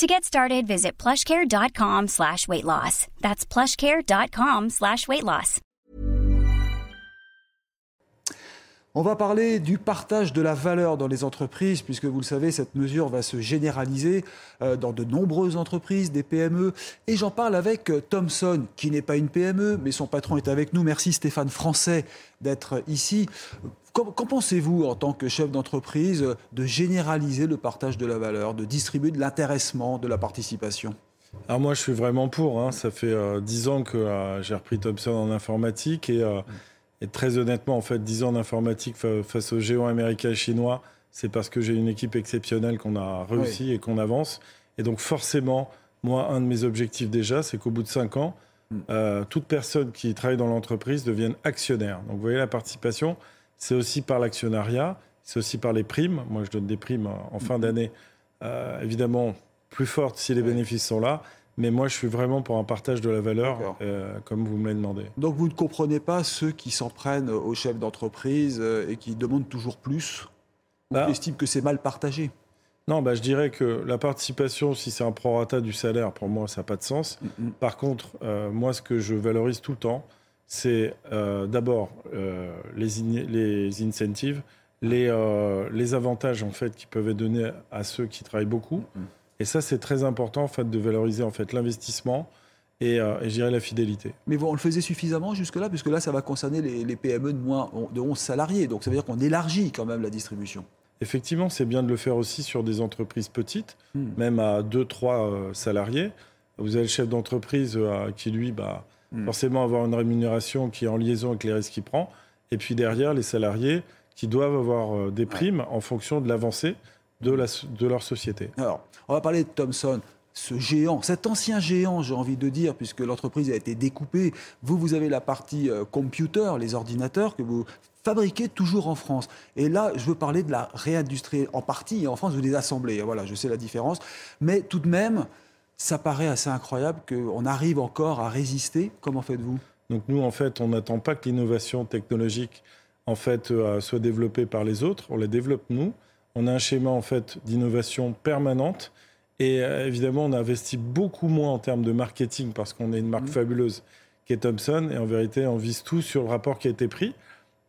To get started, visit plushcare.com slash weight loss. That's plushcare.com slash weight loss. On va parler du partage de la valeur dans les entreprises, puisque vous le savez, cette mesure va se généraliser euh, dans de nombreuses entreprises, des PME. Et j'en parle avec euh, Thomson, qui n'est pas une PME, mais son patron est avec nous. Merci Stéphane Français d'être ici. Qu'en pensez-vous en tant que chef d'entreprise de généraliser le partage de la valeur, de distribuer de l'intéressement, de la participation? Alors moi, je suis vraiment pour. Hein. Ça fait euh, dix ans que j'ai repris Thomson en informatique et et très honnêtement, en fait, 10 ans d'informatique face aux géants américains et chinois, c'est parce que j'ai une équipe exceptionnelle qu'on a réussi et qu'on avance. Et donc forcément, moi, un de mes objectifs déjà, c'est qu'au bout de 5 ans, mm. euh, toute personne qui travaille dans l'entreprise devienne actionnaire. Donc vous voyez, la participation, c'est aussi par l'actionnariat, c'est aussi par les primes. Moi, je donne des primes en fin mm. d'année, euh, évidemment plus fortes si les bénéfices sont là. Mais moi, je suis vraiment pour un partage de la valeur, euh, comme vous me l'avez demandé. Donc, vous ne comprenez pas ceux qui s'en prennent aux chefs d'entreprise euh, et qui demandent toujours plus Ou bah, qui estiment que c'est mal partagé? Non, bah, je dirais que la participation, si c'est un prorata du salaire, pour moi, ça n'a pas de sens. Mm. Par contre, euh, moi, ce que je valorise tout le temps, c'est d'abord les, les incentives, les, les avantages en fait qui peuvent être donnés à ceux qui travaillent beaucoup. Mm, et ça, c'est très important en fait, de valoriser en fait, l'investissement et, euh, gérer la fidélité. Mais on le faisait suffisamment jusque-là, puisque là, ça va concerner les, PME de moins de 11 salariés. Donc ça veut dire qu'on élargit quand même la distribution. Effectivement, c'est bien de le faire aussi sur des entreprises petites, hmm. même à 2-3 euh, salariés. Vous avez le chef d'entreprise euh, qui, lui, va hmm. forcément avoir une rémunération qui est en liaison avec les risques qu'il prend. Et puis derrière, les salariés qui doivent avoir des primes en fonction de l'avancée de, la, de leur société. Alors, on va parler de Thomson ce géant, cet ancien géant, j'ai envie de dire, puisque l'entreprise a été découpée. Vous, vous avez la partie euh, computer, les ordinateurs que vous fabriquez toujours en France. Et là, je veux parler de la réindustrie en partie, et en France, vous les assemblez. Voilà, je sais la différence. Mais tout de même, ça paraît assez incroyable qu'on arrive encore à résister. Comment faites-vous? Donc nous, en fait, on n'attend pas que l'innovation technologique en fait, euh, soit développée par les autres, on la développe nous. On a un schéma en fait d'innovation permanente et euh, évidemment on a investi beaucoup moins en termes de marketing parce qu'on est une marque mmh. fabuleuse qui est Thomson et en vérité on vise tout sur le rapport qui a été pris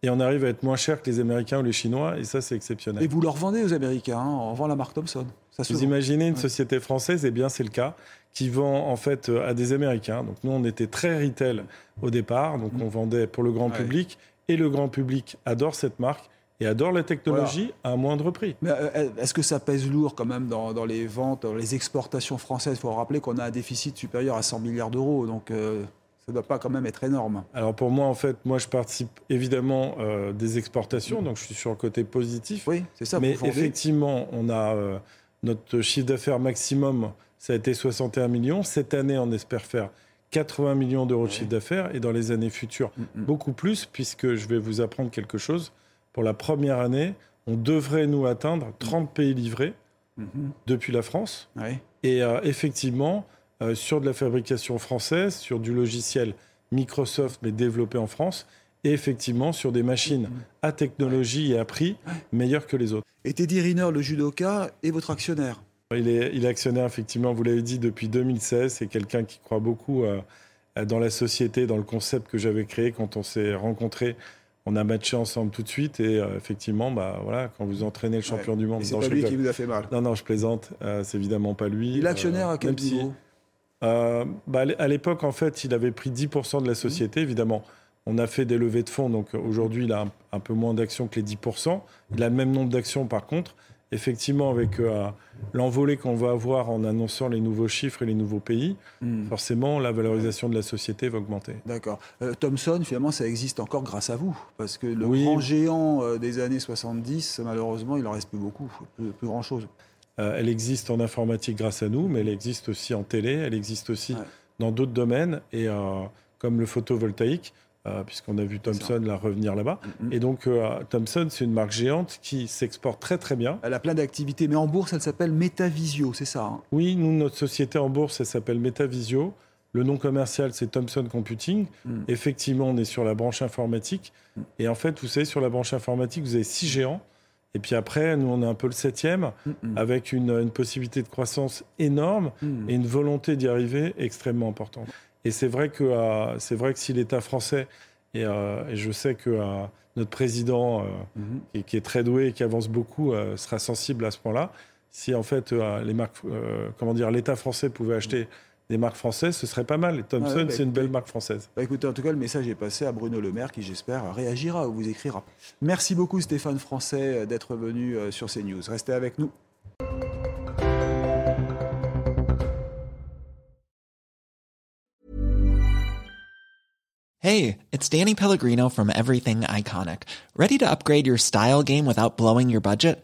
et on arrive à être moins cher que les Américains ou les Chinois et ça c'est exceptionnel. Et vous leur vendez aux Américains, hein, on vend la marque Thomson. Ça vous imaginez une société française, et eh bien c'est le cas, qui vend en fait euh, à des Américains. Donc nous on était très retail au départ, donc mmh. on vendait pour le grand public et le grand public adore cette marque et adore la technologie à un moindre prix. Mais euh, est-ce que ça pèse lourd quand même dans, les ventes, dans les exportations françaises? Il faut rappeler qu'on a un déficit supérieur à 100 milliards d'euros, donc euh, ça ne doit pas quand même être énorme. Alors pour moi, en fait, moi je participe évidemment euh, des exportations, donc je suis sur le côté positif. Oui, c'est ça. Mais effectivement, on a notre chiffre d'affaires maximum, ça a été 61 millions. Cette année, on espère faire 80 millions d'euros de chiffre d'affaires et dans les années futures, mm, mm. beaucoup plus, puisque je vais vous apprendre quelque chose pour la première année, on devrait nous atteindre 30 pays livrés mhm. depuis la France. Et euh, effectivement, euh, sur de la fabrication française, sur du logiciel Microsoft, mais développé en France, et effectivement sur des machines à technologie et à prix meilleurs que les autres. Et Teddy Riner, le judoka, est votre actionnaire? Il est, il est actionnaire, effectivement, vous l'avez dit, depuis 2016. C'est quelqu'un qui croit beaucoup euh, dans la société, dans le concept que j'avais créé quand on s'est rencontrés on a matché ensemble tout de suite et euh, effectivement, bah voilà, quand vous entraînez le champion du monde, c'est pas lui qui vous a fait mal. Non, non, je plaisante. Euh, c'est évidemment pas lui. Il est actionnaire à quel niveau? Bah, À l'époque, en fait, il avait pris 10% de la société, évidemment. On a fait des levées de fonds, donc aujourd'hui, il a un peu moins d'actions que les 10%. Il a le même nombre d'actions, par contre effectivement, avec euh, l'envolée qu'on va avoir en annonçant les nouveaux chiffres et les nouveaux pays, hmm. forcément, la valorisation de la société va augmenter. D'accord. Euh, Thomson, finalement, ça existe encore grâce à vous, parce que le grand géant euh, des années 70, malheureusement, il en reste plus beaucoup, plus, grand-chose. Elle existe en informatique grâce à nous, mais elle existe aussi en télé, elle existe aussi dans d'autres domaines, et comme le photovoltaïque. euh, puisqu'on a vu Thomson la revenir là-bas. Et donc, euh, Thomson, c'est une marque géante qui s'exporte très très bien. Elle a plein d'activités, mais en bourse, elle s'appelle Metavisio, c'est ça hein? Oui, nous, notre société en bourse, elle s'appelle Metavisio. Le nom commercial, c'est Thomson Computing. Mm. Effectivement, on est sur la branche informatique. Et en fait, vous savez, sur la branche informatique, vous avez six géants. Et puis après, nous, on est un peu le septième, Mm, avec une, une possibilité de croissance énorme Mm. et une volonté d'y arriver extrêmement importante. Et c'est vrai que, euh, c'est vrai que si l'État français, et, euh, et je sais que euh, notre président, Mhm. qui, qui est très doué et qui avance beaucoup, sera sensible à ce point-là, si en fait les marques, comment dire, l'État français pouvait acheter des marques françaises, ce serait pas mal. Et Thomson, Ah ouais, bah, c'est une belle marque française. Bah, écoutez, en tout cas, le message est passé à Bruno Le Maire qui, j'espère, réagira ou vous écrira. Merci beaucoup, Stéphane Français, euh, d'être venu euh, sur CNews. Restez avec nous. Hey, it's Danny Pellegrino from Everything Iconic. Ready to upgrade your style game without blowing your budget?